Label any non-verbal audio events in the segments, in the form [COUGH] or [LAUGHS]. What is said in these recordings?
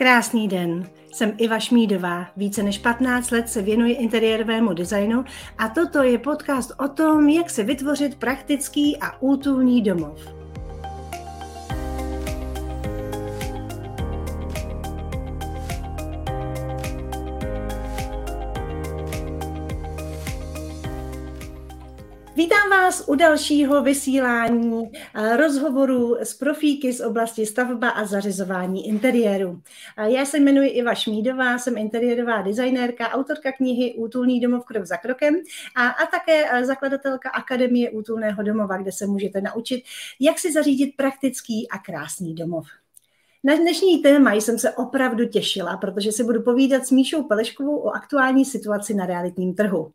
Krásný den, jsem Iva Šmídová. Více než 15 let se věnuji interiérovému designu a toto je podcast o tom, jak se vytvořit praktický a útulný domov. Vás u dalšího vysílání eh, rozhovoru s profíky z oblasti stavba a zařizování interiéru. Eh, já se jmenuji Iva Šmídová, jsem interiérová designérka, autorka knihy Útulný domov krok za krokem a, a také eh, zakladatelka Akademie Útulného domova, kde se můžete naučit, jak si zařídit praktický a krásný domov. Na dnešní téma jsem se opravdu těšila, protože si budu povídat s Míšou Peleškovou o aktuální situaci na realitním trhu.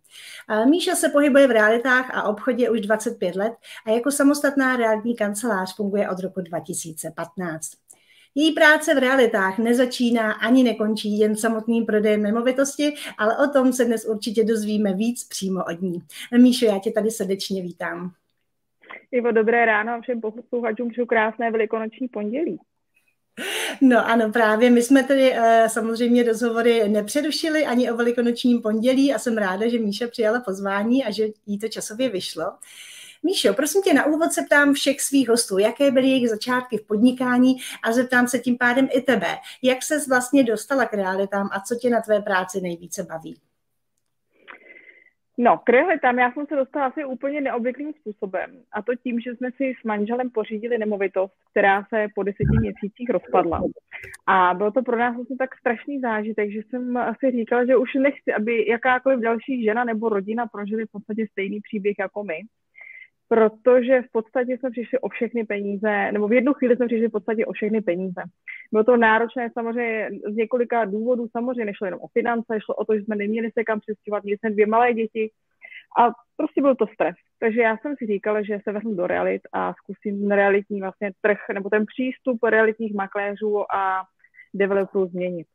Míša se pohybuje v realitách a obchodě už 25 let a jako samostatná realitní kancelář funguje od roku 2015. Její práce v realitách nezačíná ani nekončí jen samotným prodejem nemovitosti, ale o tom se dnes určitě dozvíme víc přímo od ní. Míšo, já tě tady srdečně vítám. Ivo, dobré ráno a všem posluchačům přeju krásné velikonoční pondělí. [LAUGHS] No ano, právě. My jsme tedy uh, samozřejmě rozhovory nepřerušili ani o velikonočním pondělí a jsem ráda, že Míša přijala pozvání a že jí to časově vyšlo. Míšo, prosím tě, na úvod se ptám všech svých hostů, jaké byly jejich začátky v podnikání a zeptám se tím pádem i tebe. Jak ses vlastně dostala k realitám a co tě na tvé práci nejvíce baví? No, k tam já jsem se dostala asi úplně neobvyklým způsobem. A to tím, že jsme si s manželem pořídili nemovitost, která se po deseti měsících rozpadla. A bylo to pro nás vlastně tak strašný zážitek, že jsem asi říkala, že už nechci, aby jakákoliv další žena nebo rodina prožili v podstatě stejný příběh jako my protože v podstatě jsme přišli o všechny peníze, nebo v jednu chvíli jsme přišli v podstatě o všechny peníze. Bylo to náročné samozřejmě z několika důvodů, samozřejmě nešlo jenom o finance, šlo o to, že jsme neměli se kam přestěhovat, měli jsme dvě malé děti a prostě byl to stres. Takže já jsem si říkala, že se vezmu do realit a zkusím realitní vlastně trh, nebo ten přístup realitních makléřů a developerů změnit.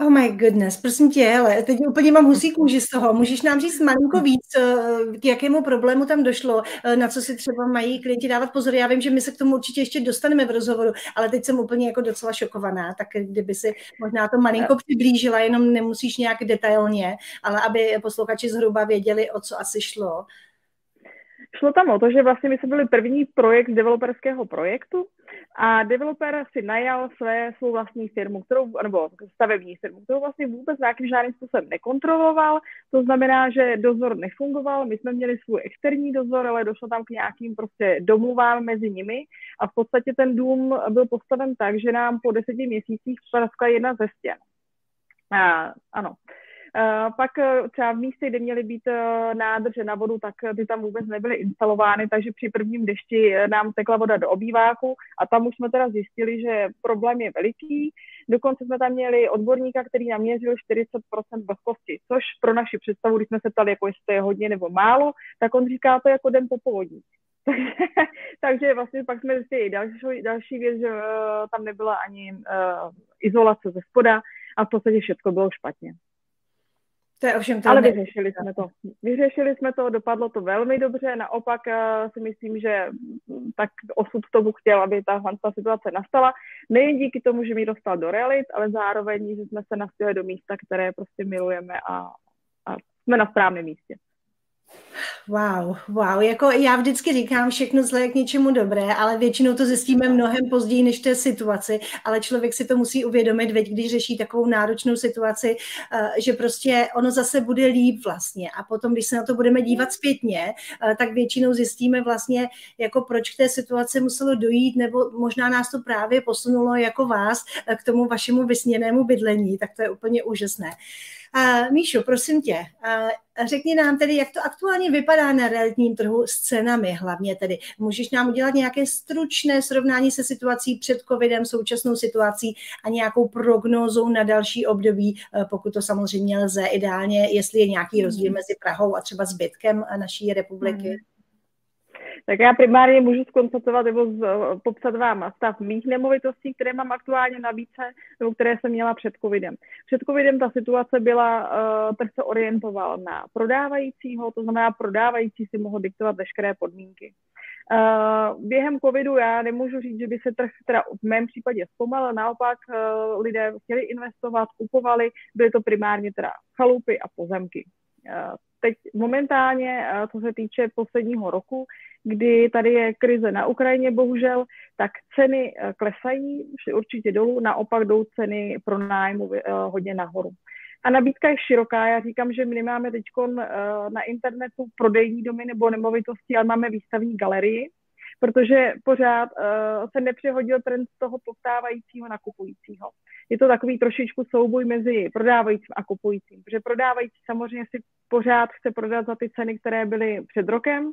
Oh my goodness, prosím tě, hele, teď úplně mám husí kůži z toho. Můžeš nám říct malinko víc, eh, k jakému problému tam došlo, eh, na co si třeba mají klienti dávat pozor. Já vím, že my se k tomu určitě ještě dostaneme v rozhovoru, ale teď jsem úplně jako docela šokovaná, tak kdyby si možná to malinko přiblížila, jenom nemusíš nějak detailně, ale aby posluchači zhruba věděli, o co asi šlo. Šlo tam o to, že vlastně my jsme byli první projekt developerského projektu a developer si najal své, svou vlastní firmu, kterou, nebo stavební firmu, kterou vlastně vůbec nějakým žádným způsobem nekontroloval. To znamená, že dozor nefungoval, my jsme měli svůj externí dozor, ale došlo tam k nějakým prostě domluvám mezi nimi a v podstatě ten dům byl postaven tak, že nám po deseti měsících praskla jedna ze stěn. A, ano. Uh, pak uh, třeba v místě, kde měly být uh, nádrže na vodu, tak ty tam vůbec nebyly instalovány, takže při prvním dešti nám tekla voda do obýváku a tam už jsme teda zjistili, že problém je veliký. Dokonce jsme tam měli odborníka, který naměřil 40% vlhkosti, což pro naši představu, když jsme se ptali, jako jestli to je hodně nebo málo, tak on říká to jako den po povodní. [LAUGHS] takže vlastně pak jsme zjistili další, další věc, že uh, tam nebyla ani uh, izolace ze spoda a v podstatě všechno bylo špatně. To je ovšem to Ale vyřešili jsme to. Vyřešili jsme to, dopadlo to velmi dobře, naopak uh, si myslím, že tak osud tomu chtěl, aby ta, ta situace nastala. Nejen díky tomu, že mi dostal do realit, ale zároveň, že jsme se nastihli do místa, které prostě milujeme a, a jsme na správném místě. Wow, wow, jako já vždycky říkám všechno zlé k něčemu dobré, ale většinou to zjistíme mnohem později než té situaci, ale člověk si to musí uvědomit, veď když řeší takovou náročnou situaci, eh, že prostě ono zase bude líp vlastně. A potom, když se na to budeme dívat zpětně, eh, tak většinou zjistíme vlastně, jako proč k té situaci muselo dojít, nebo možná nás to právě posunulo jako vás eh, k tomu vašemu vysněnému bydlení, tak to je úplně úžasné. Uh, Míšo, prosím tě, uh, řekni nám tedy, jak to aktuálně vypadá na realitním trhu s cenami hlavně tedy. Můžeš nám udělat nějaké stručné srovnání se situací před covidem, současnou situací a nějakou prognózou na další období, uh, pokud to samozřejmě lze ideálně, jestli je nějaký rozdíl mezi Prahou a třeba zbytkem naší republiky. Hmm. Tak já primárně můžu skonstatovat nebo z, popsat vám stav mých nemovitostí, které mám aktuálně na více, nebo které jsem měla před covidem. Před covidem ta situace byla, uh, trh se orientoval na prodávajícího, to znamená prodávající si mohl diktovat veškeré podmínky. Během covidu já nemůžu říct, že by se trh teda v mém případě zpomalil, naopak lidé chtěli investovat, kupovali, byly to primárně teda chalupy a pozemky. Teď momentálně, co se týče posledního roku, kdy tady je krize na Ukrajině, bohužel, tak ceny klesají určitě dolů, naopak jdou ceny pro nájmu hodně nahoru. A nabídka je široká. Já říkám, že my nemáme teď uh, na internetu prodejní domy nebo nemovitosti, ale máme výstavní galerii, protože pořád se nepřehodil trend z toho poptávajícího nakupujícího. Je to takový trošičku souboj mezi prodávajícím a kupujícím, protože prodávající samozřejmě si pořád chce prodat za ty ceny, které byly před rokem,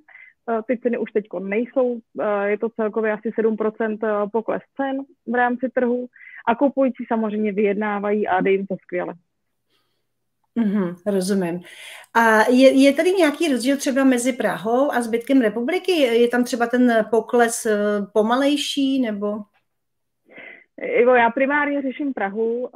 ty ceny už teď nejsou, je to celkově asi 7% pokles cen v rámci trhu a kupující samozřejmě vyjednávají a jde jim to skvěle. Mm-hmm, rozumím. A je, je tady nějaký rozdíl třeba mezi Prahou a zbytkem republiky? Je tam třeba ten pokles eh, pomalejší nebo? Ivo, já primárně řeším Prahu.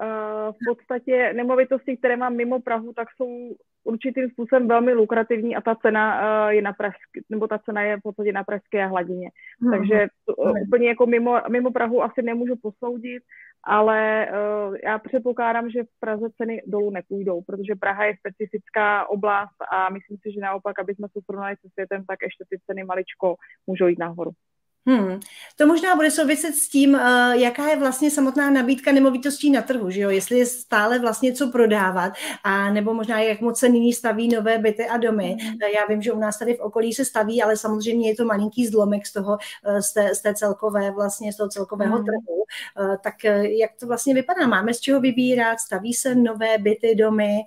V podstatě nemovitosti, které mám mimo Prahu, tak jsou určitým způsobem velmi lukrativní a ta cena je na pražské, nebo ta cena je v podstatě na pražské hladině. Hmm. Takže to, úplně jako mimo, mimo Prahu asi nemůžu posoudit, ale uh, já předpokládám, že v Praze ceny dolů nepůjdou, protože Praha je specifická oblast a myslím si, že naopak, aby jsme se srovnali se světem, tak ještě ty ceny maličko můžou jít nahoru. Hmm. To možná bude souviset s tím, uh, jaká je vlastně samotná nabídka nemovitostí na trhu, že jo? Jestli je stále vlastně co prodávat, a nebo možná jak moc se nyní staví nové byty a domy. Hmm. Uh, já vím, že u nás tady v okolí se staví, ale samozřejmě je to malinký zlomek z toho, uh, z té, z té celkové vlastně, z toho celkového hmm. trhu. Tak jak to vlastně vypadá? Máme z čeho vybírat? Staví se nové byty, domy?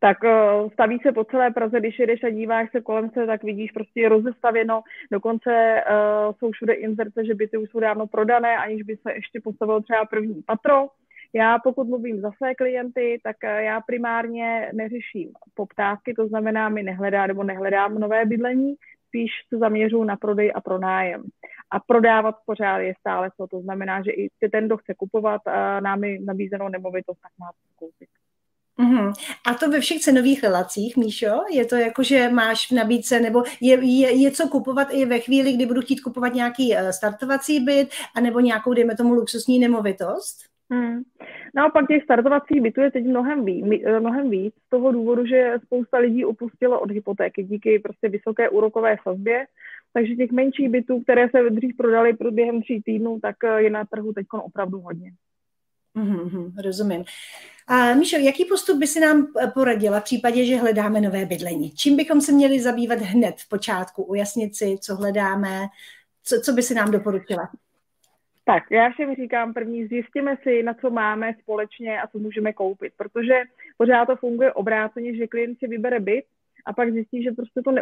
Tak uh, staví se po celé Praze, když jedeš a díváš se kolem se, tak vidíš prostě rozestavěno, dokonce uh, jsou všude inzerce, že byty už jsou dávno prodané, aniž by se ještě postavilo třeba první patro. Já pokud mluvím za své klienty, tak uh, já primárně neřeším poptávky, to znamená, mi nehledá nebo nehledám nové bydlení, spíš se zaměřuju na prodej a pronájem. A prodávat pořád je stále co, to znamená, že i ten, kdo chce kupovat námi nabízenou nemovitost, tak má koupit. Mm-hmm. A to ve všech cenových relacích, Míšo? Je to jako, že máš v nabídce, nebo je, je, je co kupovat i ve chvíli, kdy budu chtít kupovat nějaký eh, startovací byt, anebo nějakou, dejme tomu, luxusní nemovitost? Hmm. Naopak těch startovacích bytů je teď mnohem víc, eh, mnohem víc z toho důvodu, že spousta lidí opustilo od hypotéky díky prostě vysoké úrokové sazbě, takže těch menších bytů, které se dřív prodaly během tří týdnů, tak eh, je na trhu teď opravdu hodně. Mm-hmm, rozumím. A Míšo, jaký postup by si nám eh, poradila v případě, že hledáme nové bydlení? Čím bychom se měli zabývat hned v počátku? Ujasnit si, co hledáme, co, co by si nám doporučila? Tak, já všem říkám první, zjistíme si, na co máme společně a co můžeme koupit, protože pořád to funguje obráceně, že klient si vybere byt a pak zjistí, že prostě to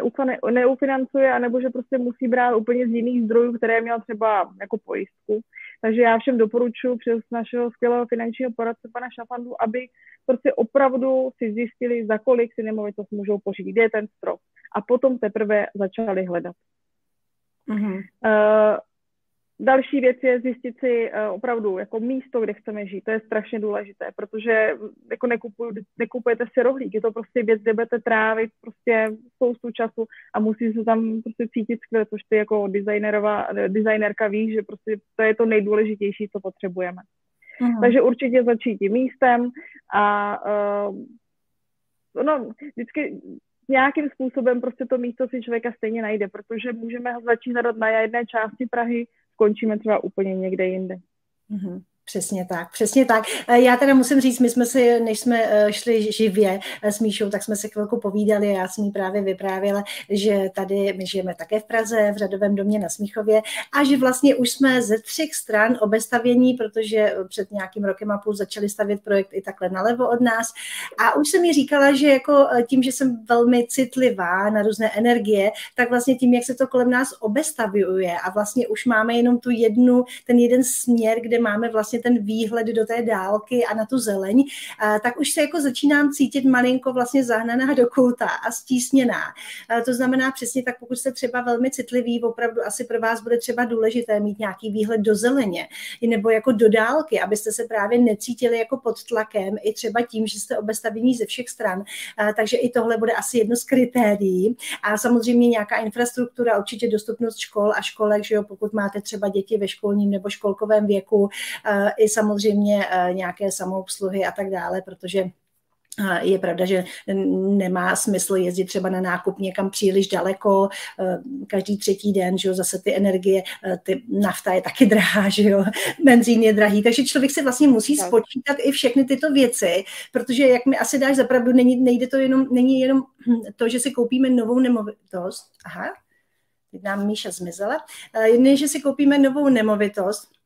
neufinancuje, anebo že prostě musí brát úplně z jiných zdrojů, které měl třeba jako pojistku. Takže já všem doporučuji přes našeho skvělého finančního poradce pana Šafandu, aby prostě opravdu si zjistili, za kolik si nemovitost můžou pořídit, kde je ten strop. A potom teprve začali hledat. Mm-hmm. Uh, Další věc je zjistit si uh, opravdu jako místo, kde chceme žít. To je strašně důležité, protože jako nekupuj, nekupujete si rohlík. Je to prostě věc, kde budete trávit prostě spoustu času a musí se tam prostě cítit skvěle, což ty jako designerová, designerka ví, že prostě to je to nejdůležitější, co potřebujeme. Mm. Takže určitě začít tím místem a uh, no, vždycky nějakým způsobem prostě to místo si člověka stejně najde, protože můžeme začít hledat na jedné části Prahy, skončíme třeba úplně někde jinde. Mm-hmm. Přesně tak, přesně tak. E, já teda musím říct, my jsme si, než jsme e, šli živě e, s Míšou, tak jsme se chvilku povídali a já jsem jí právě vyprávěla, že tady my žijeme také v Praze, v řadovém domě na Smíchově a že vlastně už jsme ze třech stran obestavění, protože před nějakým rokem a půl začali stavět projekt i takhle nalevo od nás a už jsem mi říkala, že jako tím, že jsem velmi citlivá na různé energie, tak vlastně tím, jak se to kolem nás obestavuje a vlastně už máme jenom tu jednu, ten jeden směr, kde máme vlastně vlastně ten výhled do té dálky a na tu zeleň, tak už se jako začínám cítit malinko vlastně zahnaná do kouta a stísněná. To znamená přesně tak, pokud jste třeba velmi citlivý, opravdu asi pro vás bude třeba důležité mít nějaký výhled do zeleně nebo jako do dálky, abyste se právě necítili jako pod tlakem, i třeba tím, že jste obestavění ze všech stran. Takže i tohle bude asi jedno z kritérií. A samozřejmě nějaká infrastruktura, určitě dostupnost škol a školek, že jo, pokud máte třeba děti ve školním nebo školkovém věku, i samozřejmě nějaké samoobsluhy a tak dále, protože je pravda, že nemá smysl jezdit třeba na nákup někam příliš daleko, eh, každý třetí den, že jo, zase ty energie, ty nafta je taky [LAUGHS] drahá, že jo, benzín je drahý, takže člověk si vlastně musí tak. spočítat i všechny tyto věci, protože jak mi asi dáš zapravdu, není, nejde to jenom, není jenom to, že si koupíme novou nemovitost, aha, teď nám Míša zmizela, eh, že si koupíme novou nemovitost,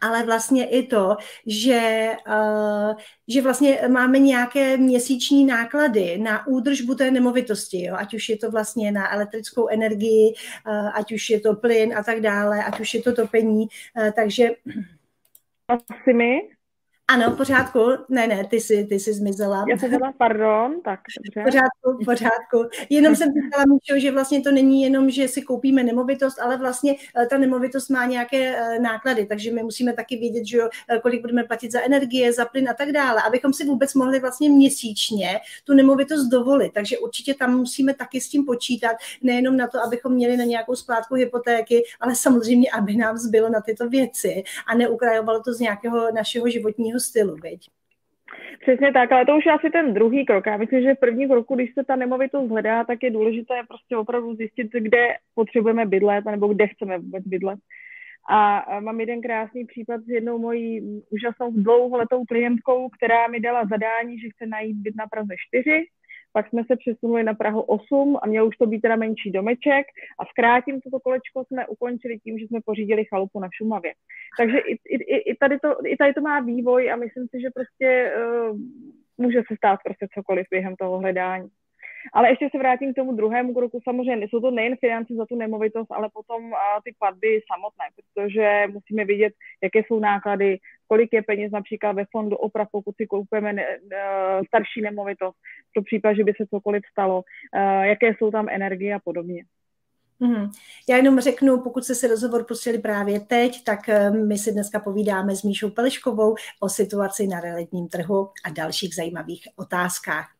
ale vlastně i to, že, uh, že vlastně máme nějaké měsíční náklady na údržbu té nemovitosti, jo? ať už je to vlastně na elektrickou energii, uh, ať už je to plyn a tak dále, ať už je to topení, uh, takže... Asi mi? Ano, pořádku. Ne, ne, ty jsi, ty jsi zmizela. Já jsem byla, pardon, tak dobře. Pořádku, pořádku. Jenom jsem říkala, Míšo, že vlastně to není jenom, že si koupíme nemovitost, ale vlastně eh, ta nemovitost má nějaké eh, náklady, takže my musíme taky vědět, že jo, eh, kolik budeme platit za energie, za plyn a tak dále, abychom si vůbec mohli vlastně měsíčně tu nemovitost dovolit. Takže určitě tam musíme taky s tím počítat, nejenom na to, abychom měli na nějakou splátku hypotéky, ale samozřejmě, aby nám zbylo na tyto věci a neukrajovalo to z nějakého našeho životního životního stylu, veď? Přesně tak, ale to už je asi ten druhý krok. Já myslím, že v první kroku, když se ta nemovitost hledá, tak je důležité prostě opravdu zjistit, kde potřebujeme bydlet, nebo kde chceme vůbec bydlet. A mám jeden krásný případ s jednou mojí úžasnou dlouholetou klientkou, která mi dala zadání, že chce najít byt na Praze 4 pak jsme se přesunuli na Prahu 8 a měl už to být teda menší domeček a zkrátím toto kolečko jsme ukončili tím, že jsme pořídili chalupu na Šumavě. Takže i, i, i, tady, to, i tady to má vývoj a myslím si, že prostě uh, může se stát prostě cokoliv během toho hledání. Ale ještě se vrátím k tomu druhému kroku. Samozřejmě jsou to nejen finance za tu nemovitost, ale potom ty platby samotné, protože musíme vidět, jaké jsou náklady, kolik je peněz například ve fondu oprav, pokud si koupíme ne, ne, starší nemovitost, pro případ, že by se cokoliv stalo, uh, jaké jsou tam energie a podobně. Mm. Já jenom řeknu, pokud jste se rozhovor pustili právě teď, tak eh, my si dneska povídáme s Míšou Peleškovou o situaci na realitním trhu a dalších zajímavých otázkách.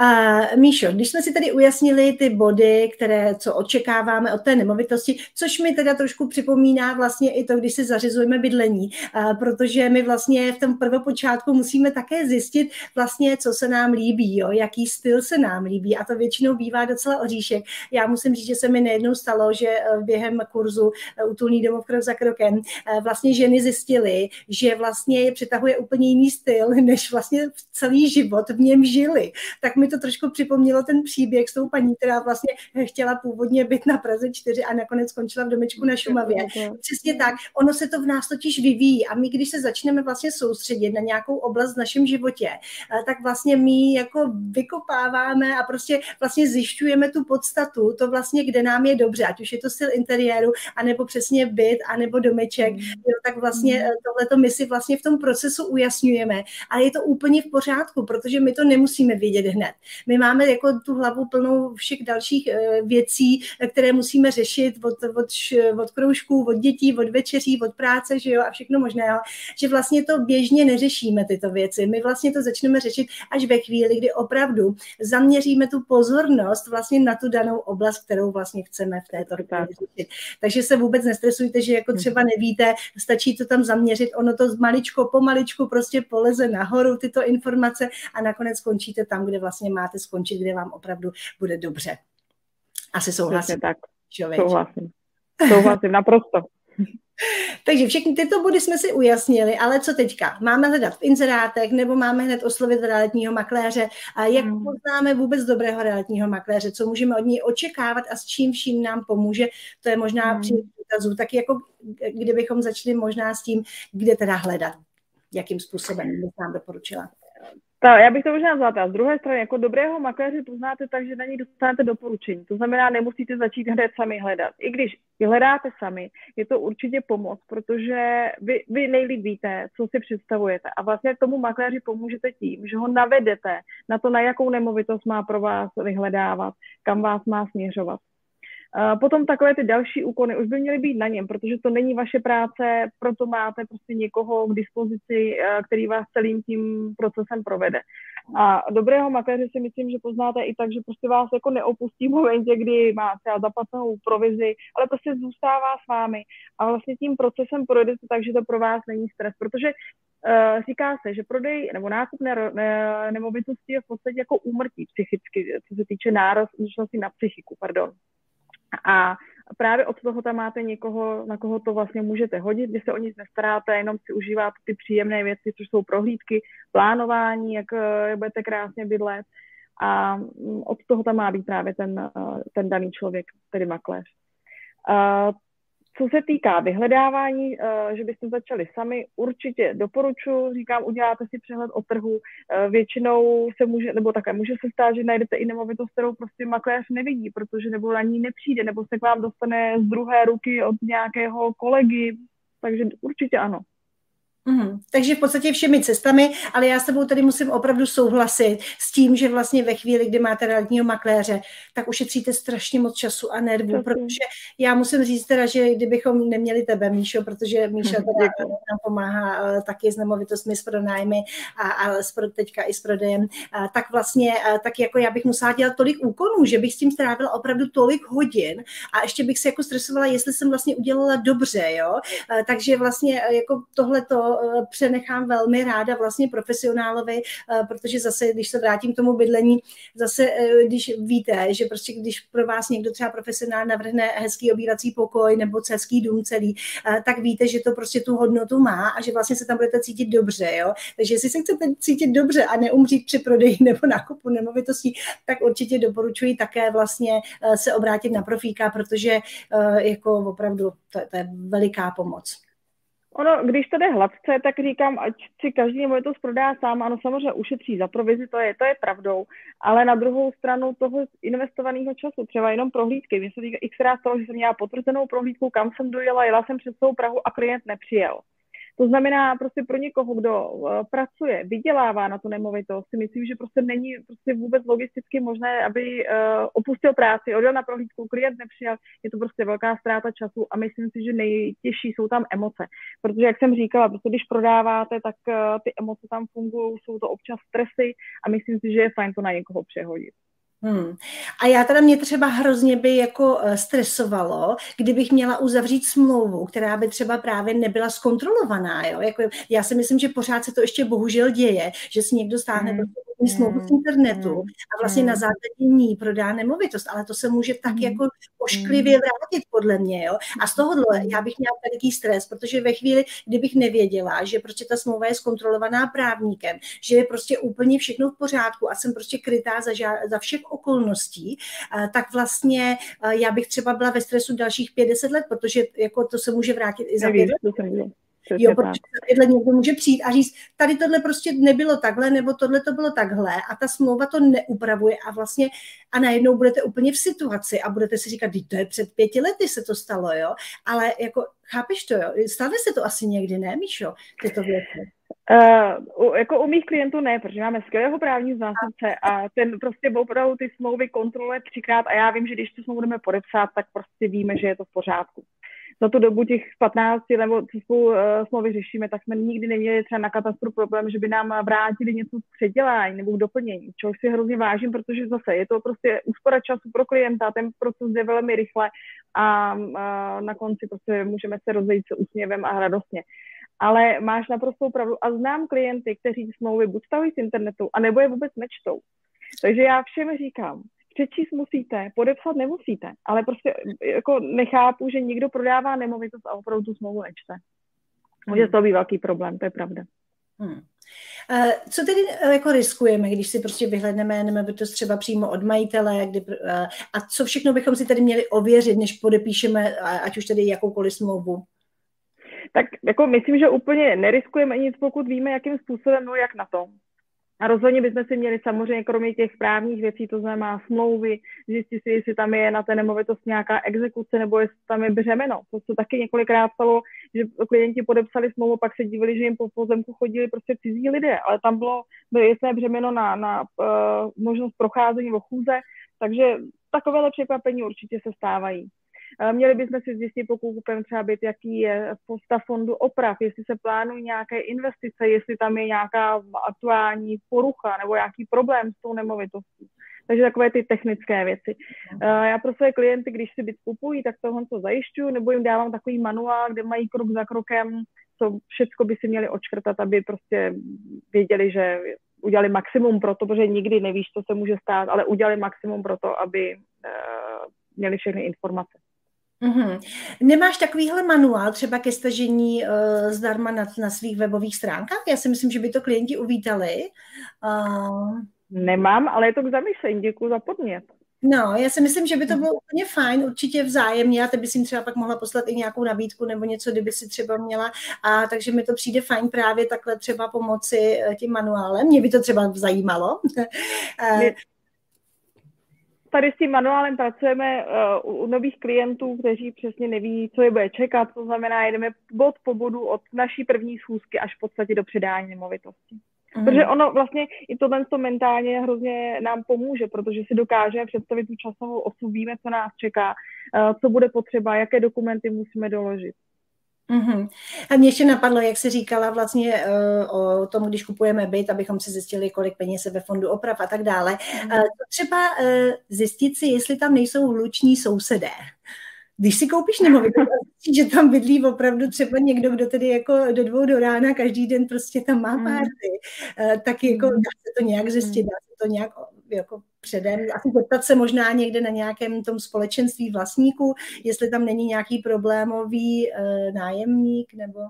Uh, Míšo, když jsme si tady ujasnili ty body, které, co očekáváme od té nemovitosti, což mi teda trošku připomíná vlastně i to, když si zařizujeme bydlení, protože my vlastně v tom prvopočátku musíme také zjistit vlastně, co se nám líbí, jo, jaký styl se nám líbí a to většinou bývá docela oříšek. Já musím říct, že se mi nejednou stalo, že eh, během kurzu Utulný domov krok za krokem vlastně ženy zjistily, že vlastně je přitahuje úplně jiný styl, [LAUGHS] než vlastně celý život v něm žili tak mi to trošku připomnělo ten příběh s tou paní, která vlastně chtěla původně být na Praze 4 a nakonec skončila v domečku na Šumavě. Přesně tak. Ono se to v nás totiž vyvíjí a my, když se začneme vlastně soustředit na nějakou oblast v našem životě, eh, tak vlastně my jako vykopáváme a prostě vlastně zjišťujeme tu podstatu, to vlastně, kde nám je dobře, ať už je to styl interiéru, anebo přesně byt, anebo domeček, jo, tak vlastně eh, tohleto my si vlastně v tom procesu ujasňujeme. Ale je to úplně v pořádku, protože my to nemusíme vědět hned. My máme jako tu hlavu plnou všech dalších eh, věcí, které musíme řešit od, od, od kroužků, od dětí, od večeří, od práce, že jo, a všechno možného, že vlastně to běžně neřešíme tyto věci. My vlastně to začneme řešit až ve chvíli, kdy opravdu zaměříme tu pozornost vlastně na tu danou oblast, kterou vlastně chceme v této chvíli řešit. Takže se vůbec nestresujte, že jako třeba nevíte, stačí to tam zaměřit, ono to maličko, pomaličku prostě poleze nahoru tyto informace a nakonec skončíte tam, kde vlastně máte skončit, kde vám opravdu bude dobře. Asi souhlasím. tak. Souhlasím. Souhlasím, naprosto. [LAUGHS] Takže všechny tyto body jsme si ujasnili, ale co teďka? Máme hledat v inzerátech nebo máme hned oslovit realitního makléře? A jak hmm. poznáme vůbec dobrého realitního makléře? Co můžeme od něj očekávat a s čím vším nám pomůže? To je možná hmm. při dotazů. Tak jako kdybychom začali možná s tím, kde teda hledat, jakým způsobem bych nám doporučila. Ta, já bych to možná nazvala Z druhé strany, jako dobrého makléře poznáte tak, že na něj dostanete doporučení. To znamená, nemusíte začít hned sami hledat. I když hledáte sami, je to určitě pomoc, protože vy, vy nejlíp víte, co si představujete. A vlastně tomu makléři pomůžete tím, že ho navedete na to, na jakou nemovitost má pro vás vyhledávat, kam vás má směřovat. Potom takové ty další úkony už by měly být na něm, protože to není vaše práce, proto máte prostě někoho k dispozici, eh, který vás celým tím procesem provede. A dobrého makléře si myslím, že poznáte i tak, že prostě vás jako neopustí v momentě, kdy má třeba zaplacenou provizi, ale prostě zůstává s vámi a vlastně tím procesem projedete tak, že to pro vás není stres, protože Uh, říká se, že prodej nebo nákup ne, ne, nemovitosti je v podstatě jako úmrtí psychicky, co se týče náročnosti na psychiku, pardon. A právě od toho tam máte někoho, na koho to vlastně můžete hodit, kdy se o nic nestaráte, jenom si užíváte ty příjemné věci, což jsou prohlídky, plánování, jak eh, budete krásně bydlet. A mm, od toho tam má být právě ten, eh, ten daný člověk, tedy makléř. Co se týká vyhledávání, eh, že byste začali sami, určitě doporučuji, říkám, uděláte si přehled o trhu, eh, většinou se může, nebo také může se stát, že najdete i nemovitost, kterou prostě makléř nevidí, protože nebo na ní nepřijde, nebo se k vám dostane z druhé ruky od nějakého kolegy, takže určitě ano. Mm, takže v podstatě všemi cestami, ale já s tebou tady musím opravdu souhlasit s tím, že vlastně ve chvíli, kdy máte realitního makléře, tak ušetříte strašně moc času a nervů, protože já musím říct teda, že kdybychom neměli tebe, Míšo, protože Míša [LAUGHS] teda nám pomáhá uh, taky s nemovitostmi, s pronájmy a, a s, teďka i s prodejem, uh, tak vlastně uh, tak jako já bych musela dělat tolik úkonů, že bych s tím strávila opravdu tolik hodin a ještě bych se jako stresovala, jestli jsem vlastně udělala dobře, jo, takže vlastně jako tohleto Eh, přenechám velmi ráda vlastně profesionálovi, eh, protože zase, když se vrátím k tomu bydlení, zase, eh, když víte, že prostě když pro vás někdo třeba profesionál navrhne hezký obývací pokoj nebo hezký dům celý, tak víte, že to prostě tu hodnotu má a že vlastně se tam budete cítit dobře, jo. Takže jestli se chcete cítit dobře a neumřít při prodeji [LAUGHS] nebo nákupu nemovitostí, tak určitě doporučuji také vlastně se obrátit na profíka, protože jako opravdu to, to je veliká pomoc. Ono, když to jde hladce, tak říkám, ať si každý nemovitost prodá sám, ano, samozřejmě ušetří za provizi, to je, to je pravdou, ale na druhou stranu toho investovaného času, třeba jenom prohlídky, mě se týká x toho, že jsem měla potvrzenou prohlídku, kam jsem dojela, jela jsem před svou Prahu a klient nepřijel. To znamená prostě pro někoho, kdo uh, pracuje, vydělává na tu nemovitost, si myslím, že prostě není prostě vůbec logisticky možné, aby uh, opustil práci, odjel na prohlídku, klient nepřijal, je to prostě velká ztráta času a myslím si, že nejtěžší jsou tam emoce. Protože, jak jsem říkala, prostě když prodáváte, tak uh, ty emoce tam fungují, jsou to občas stresy a myslím si, že je fajn to na někoho přehodit. Hmm. A já teda mě třeba hrozně by jako eh, stresovalo, kdybych měla uzavřít smlouvu, která by třeba právě nebyla zkontrolovaná. Jo? Jako, já si myslím, že pořád se to ještě bohužel děje, že si někdo stáhne hmm. prostě smlouvu z internetu hmm. a vlastně na hmm. základě ní prodá nemovitost, ale to se může tak hmm. jako ošklivě vrátit podle mě. Jo? A z tohohle já bych měla veliký stres, protože ve chvíli, kdybych nevěděla, že prostě ta smlouva je zkontrolovaná právníkem, že je prostě úplně všechno v pořádku a jsem prostě krytá za, ža- za všech okolností, tak vlastně já bych třeba byla ve stresu dalších 50 let, protože jako to se může vrátit i za pět Přesně jo, protože takhle někdo může přijít a říct, tady tohle prostě nebylo takhle, nebo tohle to bylo takhle. A ta smlouva to neupravuje a vlastně a najednou budete úplně v situaci a budete si říkat, to je před pěti lety se to stalo, jo, ale jako chápeš to, jo, stane se to asi někdy, ne, Míšo, tyto věci? Uh, jako u mých klientů ne, protože máme skvělého právní zástupce a ten prostě opravdu ty smlouvy kontroluje třikrát a já vím, že když tu smlouvu budeme podepsat, tak prostě víme, že je to v pořádku za tu dobu těch 15 nebo co spolu uh, smlouvy řešíme, tak jsme nikdy neměli třeba na katastru problém, že by nám vrátili něco z předělání nebo k doplnění, čehož si hrozně vážím, protože zase je to prostě úspora času pro klienta, ten proces jde velmi rychle a uh, na konci prostě můžeme se rozejít se úsměvem a radostně. Ale máš naprostou pravdu a znám klienty, kteří smlouvy buď staví z internetu, anebo je vůbec nečtou. Takže já všem říkám, přečíst musíte, podepsat nemusíte, ale prostě jako nechápu, že někdo prodává nemovitost a opravdu tu smlouvu nečte. Může to být velký problém, to je pravda. Hmm. Co tedy eh, jako riskujeme, když si prostě vyhledneme nemovitost třeba přímo od majitele, kdy, eh, a co všechno bychom si tedy měli ověřit, než podepíšeme, ať už tedy jakoukoliv smlouvu? Tak jako myslím, že úplně neriskujeme nic, pokud víme, jakým způsobem, no jak na to. A rozhodně bychom si měli samozřejmě kromě těch právních věcí, to znamená smlouvy, zjistit si, jestli tam je na té nemovitosti nějaká exekuce nebo jestli tam je břemeno. To se taky několikrát stalo, že klienti podepsali smlouvu, pak se divili, že jim po pozemku chodili prostě cizí lidé, ale tam bylo, bylo jasné břemeno na, na uh, možnost procházení nebo chůze, takže takovéhle překvapení určitě se stávají. Měli bychom si zjistit, pokud kupujeme třeba byt, jaký je stav fondu oprav, jestli se plánují nějaké investice, jestli tam je nějaká aktuální porucha nebo nějaký problém s tou nemovitostí. Takže takové ty technické věci. Já pro své klienty, když si byt kupují, tak tohle to zajišťuju, nebo jim dávám takový manuál, kde mají krok za krokem, co všechno by si měli očkrtat, aby prostě věděli, že udělali maximum pro to, protože nikdy nevíš, co se může stát, ale udělali maximum pro to, aby uh, měli všechny informace. Mm-hmm. Nemáš takovýhle manuál třeba ke stažení uh, zdarma na, na svých webových stránkách? Já si myslím, že by to klienti uvítali. Uh... Nemám, ale je to k zamyšlení. Děkuji za podnět. No, já si myslím, že by to bylo úplně fajn, určitě vzájemně. Já by si třeba pak mohla poslat i nějakou nabídku nebo něco, kdyby si třeba měla. A takže mi to přijde fajn právě takhle třeba pomoci eh, tím manuálem. Mě by to třeba zajímalo. [LAUGHS] Mě, tady s tím manuálem pracujeme uh, u nových klientů, kteří přesně neví, co je bude čekat, to znamená, jedeme bod po bodu od naší první schůzky až v podstatě do předání nemovitosti. Mm. Protože ono vlastně i tohle to mentálně hrozně nám pomůže, protože si dokážeme představit tu časovou osu, víme, co nás čeká, uh, co bude potřeba, jaké dokumenty musíme doložit. Mm-hmm. A mě ještě napadlo, jak se říkala vlastně uh, o tom, když kupujeme byt, abychom si zjistili, kolik peněz je ve fondu oprav a tak dále. Mm-hmm. Uh, třeba uh, zjistit si, jestli tam nejsou hluční sousedé. Když si koupíš nemovitost, [LAUGHS] že tam bydlí opravdu třeba někdo, kdo tedy jako do dvou do rána každý den prostě tam má mhm. párty, mm. tak jako mhm. dá se to nějak zjistit, dá se to nějak jako předem, asi zeptat se možná někde na nějakém tom společenství vlastníků, jestli tam není nějaký problémový uh, nájemník nebo...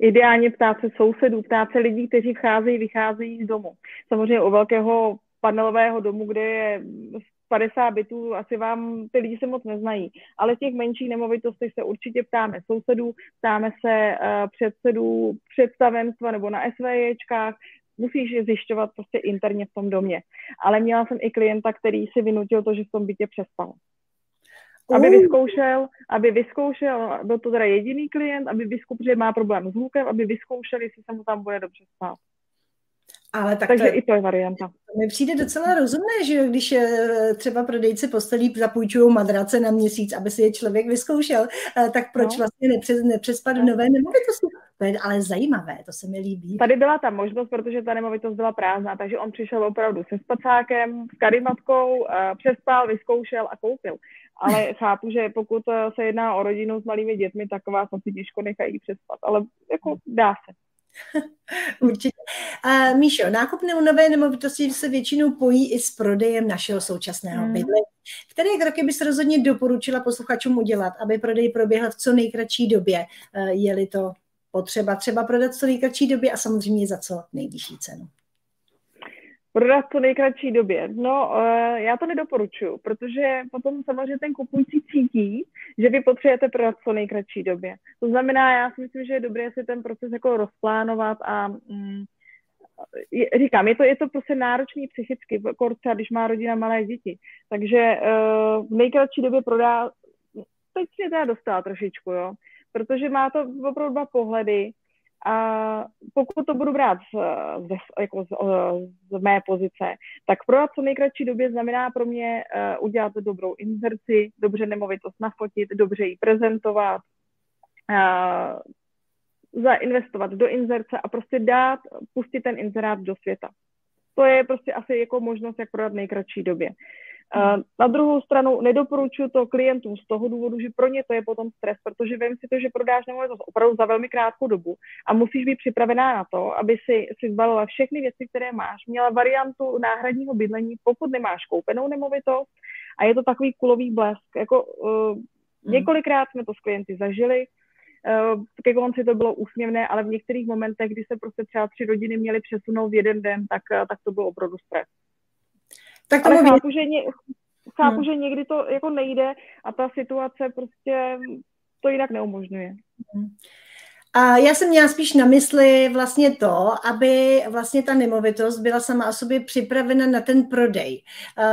Ideálně ptát se sousedů, ptát se lidí, kteří vcházejí, vycházejí z domu. Samozřejmě u velkého panelového domu, kde je 50 bytů, asi vám ty lidi se moc neznají, ale těch menších nemovitostech se určitě ptáme sousedů, ptáme se uh, předsedů představenstva nebo na SVJčkách, musíš je zjišťovat prostě interně v tom domě. Ale měla jsem i klienta, který si vynutil to, že v tom bytě přespal. Aby vyzkoušel, aby vyzkoušel, byl to teda jediný klient, aby vyzkoušel, že má problém s hlukem, aby vyzkoušel, jestli se mu tam bude dobře spát. Ale tak Takže to, i to je varianta. Mi přijde docela rozumné, že když eh, třeba prodejci postelí zapůjčují madrace na měsíc, aby si je člověk vyzkoušel, eh, tak proč no. vlastně nepřes, nepřespat v nové nemovitosti? To je ale zajímavé, to se mi líbí. Tady byla ta možnost, protože ta nemovitost byla prázdná, takže on přišel opravdu se spacákem, s karimatkou, eh, přespal, vyzkoušel a koupil. Ale [LAUGHS] chápu, že pokud se jedná o rodinu s malými dětmi, tak vás asi těžko nechají přespat, ale jako dá se. [LAUGHS] Určitě. A Míšo, nákup nové nemovitosti se většinou pojí i s prodejem našeho současného hmm. bydlení. Které kroky bys rozhodně doporučila posluchačům udělat, aby prodej proběhl v co nejkratší době? Eh, je-li to potřeba třeba prodat v co nejkratší době a samozřejmě za co nejvyšší cenu? Prodat co nejkratší době. No, uh, já to nedoporučuju, protože potom samozřejmě ten kupující cítí, že vy potřebujete prodat co nejkratší době. To znamená, já si myslím, že je dobré si ten proces jako rozplánovat a mm, říkám, je to, je to prostě náročný psychicky, třeba když má rodina malé děti. Takže uh, v nejkratší době prodá, teď mě teda dostala trošičku, jo, protože má to opravdu dva pohledy. A pokud to budu brát z, z, jako z, z mé pozice, tak prodat co nejkratší době znamená pro mě uh, udělat dobrou inzerci, dobře nemovitost nafotit, dobře ji prezentovat, uh, zainvestovat do inzerce a prostě dát, pustit ten inzerát do světa. To je prostě asi jako možnost, jak prodat nejkratší době. Uh, na druhou stranu nedoporučuji to klientům z toho důvodu, že pro ně to je potom stres, protože vím si to, že prodáš nemovitost opravdu za velmi krátkou dobu a musíš být připravená na to, aby si, si zbalila všechny věci, které máš, měla variantu náhradního bydlení, pokud nemáš koupenou nemovitost a je to takový kulový blesk. Jako, uh. Několikrát jsme to s klienty zažili, uh, ke konci to bylo úsměvné, ale v některých momentech, kdy se prostě třeba tři rodiny měly přesunout v jeden den, tak, uh, tak to byl opravdu stres. Tak Ale chápu, že, ně, chápu hmm. že někdy to jako nejde a ta situace prostě to jinak neumožňuje. Hmm. A já jsem měla spíš na mysli vlastně to, aby vlastně ta nemovitost byla sama o sobě připravena na ten prodej.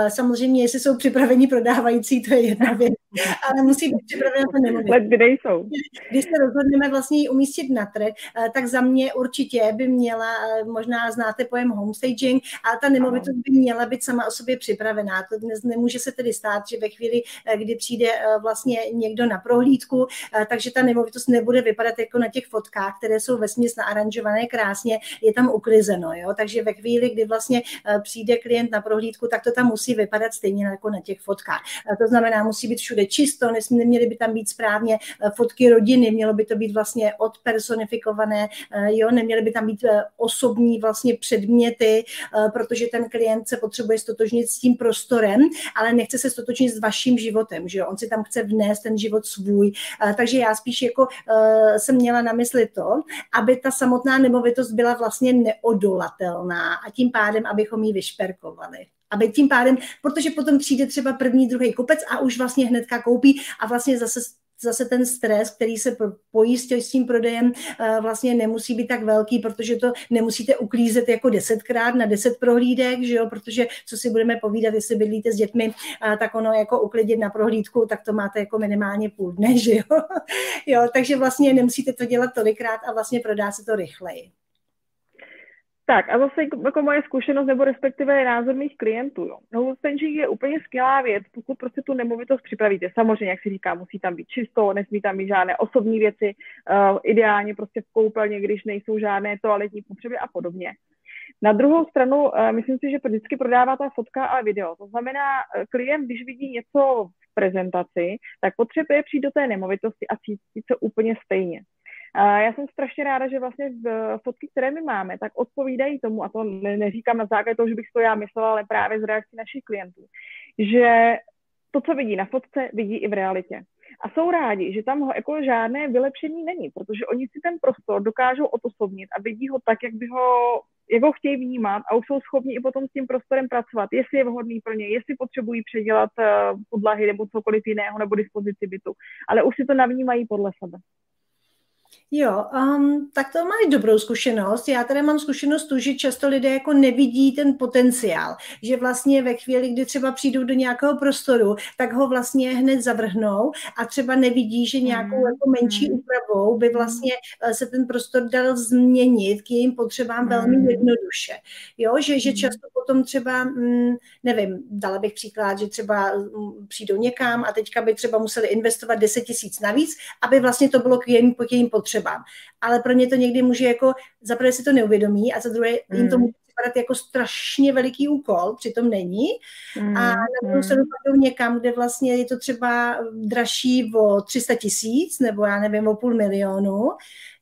Samozřejmě, jestli jsou připraveni prodávající, to je jedna věc, [LAUGHS] ale musí být připravena ta nemovitost. kde jsou? Když se rozhodneme vlastně ji umístit na trh, tak za mě určitě by měla, možná znáte pojem homestaging, a ta nemovitost by měla být sama o sobě připravená. To dnes nemůže se tedy stát, že ve chvíli, kdy přijde vlastně někdo na prohlídku, takže ta nemovitost nebude vypadat jako na těch fotkách, které jsou vesměs naaranžované krásně, je tam uklizeno. Jo? Takže ve chvíli, kdy vlastně eh, přijde klient na prohlídku, tak to tam musí vypadat stejně jako na těch fotkách. To znamená, musí být všude čisto, neměly by tam být správně eh, fotky rodiny, mělo by to být vlastně odpersonifikované, eh, jo? neměly by tam být osobní vlastně předměty, protože ten klient se potřebuje stotožnit s tím prostorem, ale nechce se stotožnit s vaším životem, že jo? on si tam chce vnést ten život svůj. Takže já spíš jako jsem měla na mysli to, aby ta samotná nemovitost byla vlastně neodolatelná a tím pádem, abychom ji vyšperkovali. Aby tím pádem, protože potom přijde třeba první, druhý kupec a už vlastně hnedka koupí a vlastně zase zase ten stres, který se pojí s tím prodejem, eh, vlastně nemusí být tak velký, protože to nemusíte uklízet jako desetkrát na deset prohlídek, že jo, protože co si budeme povídat, jestli bydlíte s dětmi, eh, tak ono jako uklidit na prohlídku, tak to máte jako minimálně půl dne, [LAUGHS] že jo. jo takže vlastně nemusíte to dělat tolikrát a vlastně prodá se to rychleji. Tak a zase jako moje zkušenost nebo respektive názor mých klientů. Jo. No, staging je úplně skvělá věc, pokud prostě tu nemovitost připravíte. Samozřejmě, jak si říká, musí tam být čisto, nesmí tam být žádné osobní věci, uh, ideálně prostě v koupelně, když nejsou žádné toaletní potřeby a podobně. Na druhou stranu, uh, myslím si, že vždycky prodává ta fotka a video. To znamená, uh, klient, když vidí něco v prezentaci, tak potřebuje přijít do té nemovitosti a cítit se úplně stejně. Já jsem strašně ráda, že vlastně v fotky, které my máme, tak odpovídají tomu, a to neříkám na základě toho, že bych to já myslela, ale právě z reakcí našich klientů, že to, co vidí na fotce, vidí i v realitě. A jsou rádi, že tam ho jako žádné vylepšení není, protože oni si ten prostor dokážou odosobnit a vidí ho tak, jak by ho jak ho chtějí vnímat a už jsou schopni i potom s tím prostorem pracovat, jestli je vhodný pro ně, jestli potřebují předělat podlahy nebo cokoliv jiného nebo dispozici bytu, ale už si to navnímají podle sebe. Jo, um, tak to mají dobrou zkušenost. Já tady mám zkušenost tu, že často lidé jako nevidí ten potenciál, že vlastně ve chvíli, kdy třeba přijdou do nějakého prostoru, tak ho vlastně hned zavrhnou a třeba nevidí, že nějakou mm. jako menší mm. úpravou by vlastně eh, se ten prostor dal změnit k jejím potřebám mm. velmi jednoduše. Jo, že, že často potom třeba, mm, nevím, dala bych příklad, že třeba mm, přijdou někam a teďka by třeba museli investovat 10 tisíc navíc, aby vlastně to bylo k jejím, k jejím potřebám potřebám. Ale pro ně to někdy může jako, za prvé si to neuvědomí a za druhé jim to mm. může vypadat jako strašně veliký úkol, přitom není. Mm, a na druhou mm. stranu pak někam, kde vlastně je to třeba dražší o 300 tisíc nebo já nevím, o půl milionu,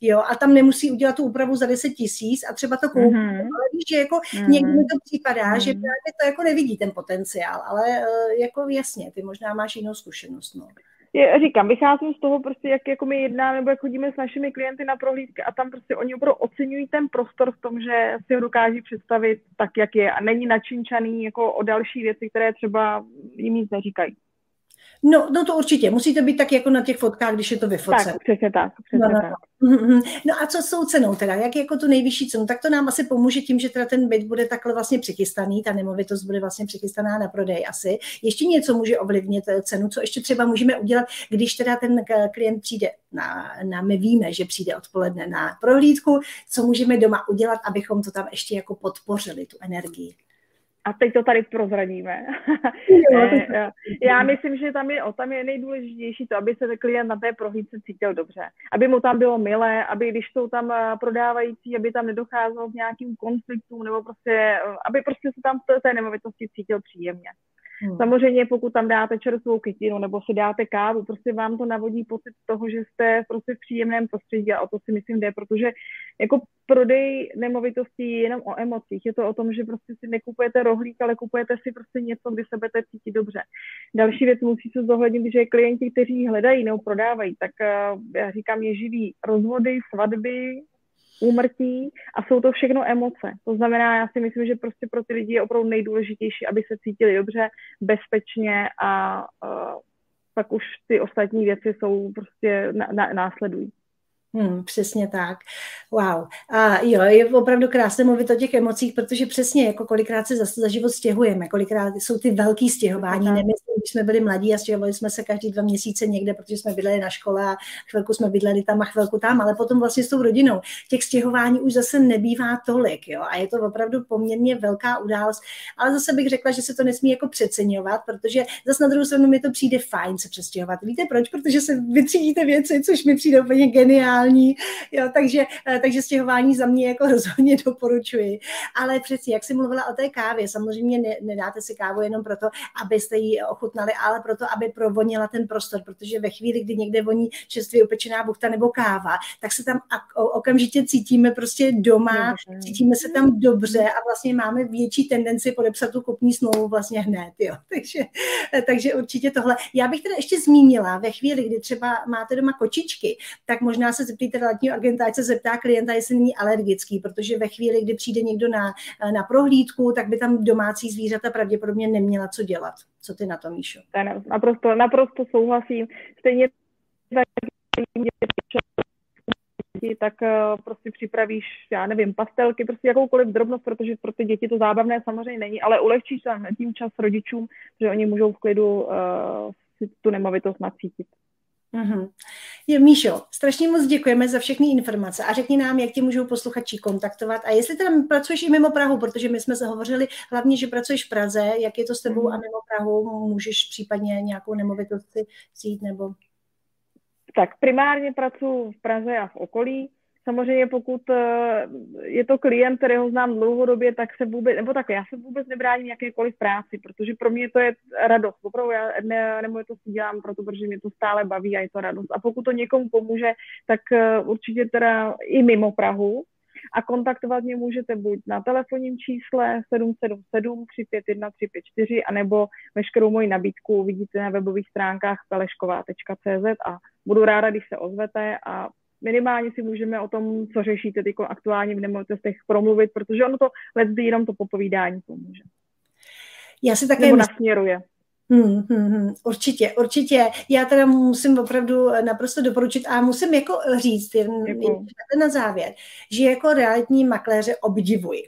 jo, a tam nemusí udělat tu úpravu za 10 tisíc a třeba to koupí. Mm-hmm. Ale víš, že jako mm-hmm. někdy mi to připadá, mm-hmm. že právě to jako nevidí ten potenciál, ale uh, jako jasně, ty možná máš jinou zkušenost, no je, říkám, vycházím z toho prostě, jak jako my jednáme, nebo jak chodíme s našimi klienty na prohlídky a tam prostě oni opravdu oceňují ten prostor v tom, že si ho dokáží představit tak, jak je a není načinčaný jako o další věci, které třeba jim nic neříkají. No, no to určitě. Musí to být tak jako na těch fotkách, když je to vyfocen. Tak, přesně tak. Přesně no, no, tak. No. no a co s tou cenou teda? Jak jako tu nejvyšší cenu? Tak to nám asi pomůže tím, že teda ten byt bude takhle vlastně přichystaný, ta nemovitost bude vlastně přichystaná na prodej asi. Ještě něco může ovlivnit eh, cenu, co ještě třeba můžeme udělat, když teda ten eh, klient přijde na, na my víme, že přijde odpoledne na prohlídku, co můžeme doma udělat, abychom to tam ještě jako podpořili, tu energii a teď to tady prozradíme. [LAUGHS] Já myslím, že tam je, o, tam je nejdůležitější to, aby se ten klient na té prohlídce cítil dobře. Aby mu tam bylo milé, aby když jsou tam eh, prodávající, aby tam nedocházelo k nějakým konfliktům, nebo prostě, eh, aby prostě se tam v té nemovitosti cítil příjemně. Hmm. Samozřejmě, pokud tam dáte čerstvou kytinu nebo si dáte kávu, prostě vám to navodí pocit toho, že jste prostě v příjemném prostředí a o to si myslím jde, protože jako prodej nemovitostí je jenom o emocích. Je to o tom, že prostě si nekupujete rohlík, ale kupujete si prostě něco, kdy se budete cítit dobře. Další věc musí se zohlednit, že klienti, kteří hledají nebo prodávají, tak uh, já říkám, je živý rozvody, svatby, úmrtí a jsou to všechno emoce. To znamená, já si myslím, že prostě pro ty lidi je opravdu nejdůležitější, aby se cítili dobře, bezpečně a uh, pak už ty ostatní věci jsou prostě na, na, následují. Hmm, přesně tak. Wow. A jo, je opravdu krásné mluvit o těch emocích, protože přesně jako kolikrát se za, za život stěhujeme, kolikrát jsou ty velký stěhování. Nemyslím, když jsme byli mladí a stěhovali jsme se každý dva měsíce někde, protože jsme bydleli na škole a chvilku jsme bydleli tam a chvilku tam, ale potom vlastně s tou rodinou. Těch stěhování už zase nebývá tolik, jo, a je to opravdu poměrně velká událost. Ale zase bych řekla, že se to nesmí jako přeceňovat, protože zase na druhou stranu mi to přijde fajn se přestěhovat. Víte proč? Protože se vytřídíte věci, což mi přijde úplně geniální. Jo, takže, eh, takže stěhování za mě jako [LAUGHS] rozhodně doporučuji. Ale přeci, jak jsi mluvila o té kávě, samozřejmě ne, nedáte si kávu jenom proto, abyste ji ochutnali, ale proto, aby provonila ten prostor, protože ve chvíli, kdy někde voní čerstvě upečená buchta nebo káva, tak se tam okamžitě cítíme prostě doma, cítíme se tam dobře a vlastně máme větší tendenci podepsat tu kopní smlouvu vlastně hned. Jo. [LAUGHS] Takže, takže určitě tohle. Já bych teda ještě zmínila, ve chvíli, kdy třeba máte doma kočičky, tak možná se zeptejte realitního agenta, ať se zeptá klienta, jestli není alergický, protože ve chvíli, kdy přijde někdo na, na prohlídku, tak by tam domácí zvířata pravděpodobně neměla co dělat. Co ty na to, Míšo? Naprosto, naprosto souhlasím. Stejně tak tak uh, prostě připravíš, já nevím, pastelky, prostě jakoukoliv drobnost, protože pro ty děti to zábavné samozřejmě není, ale ulehčíš tam tím čas rodičům, že oni můžou v klidu uh, tu nemovitost nacítit. Mm-hmm. Je, Míšo, strašně moc děkujeme za všechny informace a řekni nám, jak tě můžou posluchači kontaktovat a jestli teda pracuješ i mimo Prahu, protože my jsme se hovořili hlavně, že pracuješ v Praze, jak je to s tebou a mimo Prahu, můžeš případně nějakou nemovitost si vzít nebo... Tak primárně pracuji v Praze a v okolí, Samozřejmě pokud eh, je to klient, kterého znám dlouhodobě, tak se vůbec, nebo tak já se vůbec nebráním jakékoliv práci, protože pro mě to je radost. Opravdu já ne, nebo to si dělám proto, protože mě to stále baví a je to radost. A pokud to někomu pomůže, tak eh, určitě teda i mimo Prahu. A kontaktovat mě můžete buď na telefonním čísle 777 351 354, anebo veškerou moji nabídku vidíte na webových stránkách pelešková.cz a budu ráda, když se ozvete a minimálně si můžeme o tom, co řešíte teď aktuálně v nemovitostech, promluvit, protože ono to letzdy jenom to popovídání pomůže. Já si také Nebo nasměruje. Hmm, hmm, hmm, určitě, určitě. Já teda musím opravdu naprosto doporučit a musím jako říct jen, jen na závěr, že jako realitní makléře obdivuji.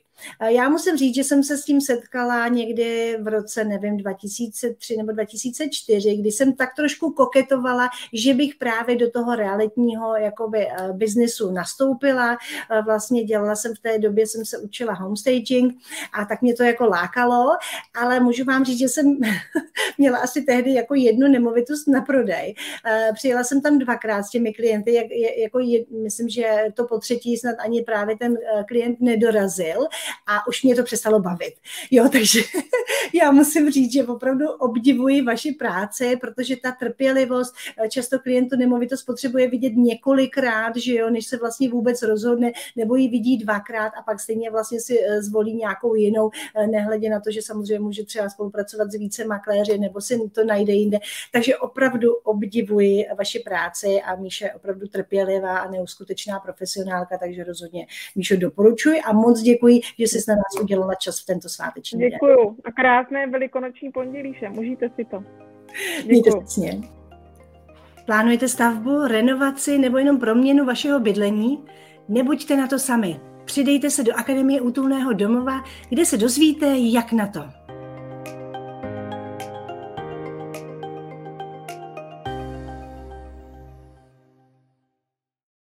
Já musím říct, že jsem se s tím setkala někdy v roce, nevím, 2003 nebo 2004, kdy jsem tak trošku koketovala, že bych právě do toho realitního jakoby eh, biznesu nastoupila. Eh, vlastně dělala jsem v té době, jsem se učila homestaging a tak mě to jako lákalo, ale můžu vám říct, že jsem [LAUGHS] měla asi tehdy jako jednu nemovitost na prodej. Eh, přijela jsem tam dvakrát s těmi klienty, jak, jako je, myslím, že to po třetí snad ani právě ten klient nedorazil a už mě to přestalo bavit. Jo, takže [LAUGHS] já musím říct, že opravdu obdivuji vaši práci, protože ta trpělivost, eh, často klientu nemovitost potřebuje vidět několikrát, že jo, než se vlastně vůbec rozhodne, nebo ji vidí dvakrát a pak stejně vlastně si eh, zvolí nějakou jinou, eh, nehledě na to, že samozřejmě může třeba spolupracovat s více makléři, nebo si to najde jinde. Takže opravdu obdivuji vaši práci a Míše je opravdu trpělivá a neuskutečná profesionálka, takže rozhodně Míšo doporučuji a moc děkuji, že jsi na nás udělala čas v tento sváteční den. Děkuju. A krásné velikonoční pondělíše. Můžete si to. Děkuju. Plánujete stavbu, renovaci nebo jenom proměnu vašeho bydlení? Nebuďte na to sami. Přidejte se do Akademie útulného domova, kde se dozvíte, jak na to.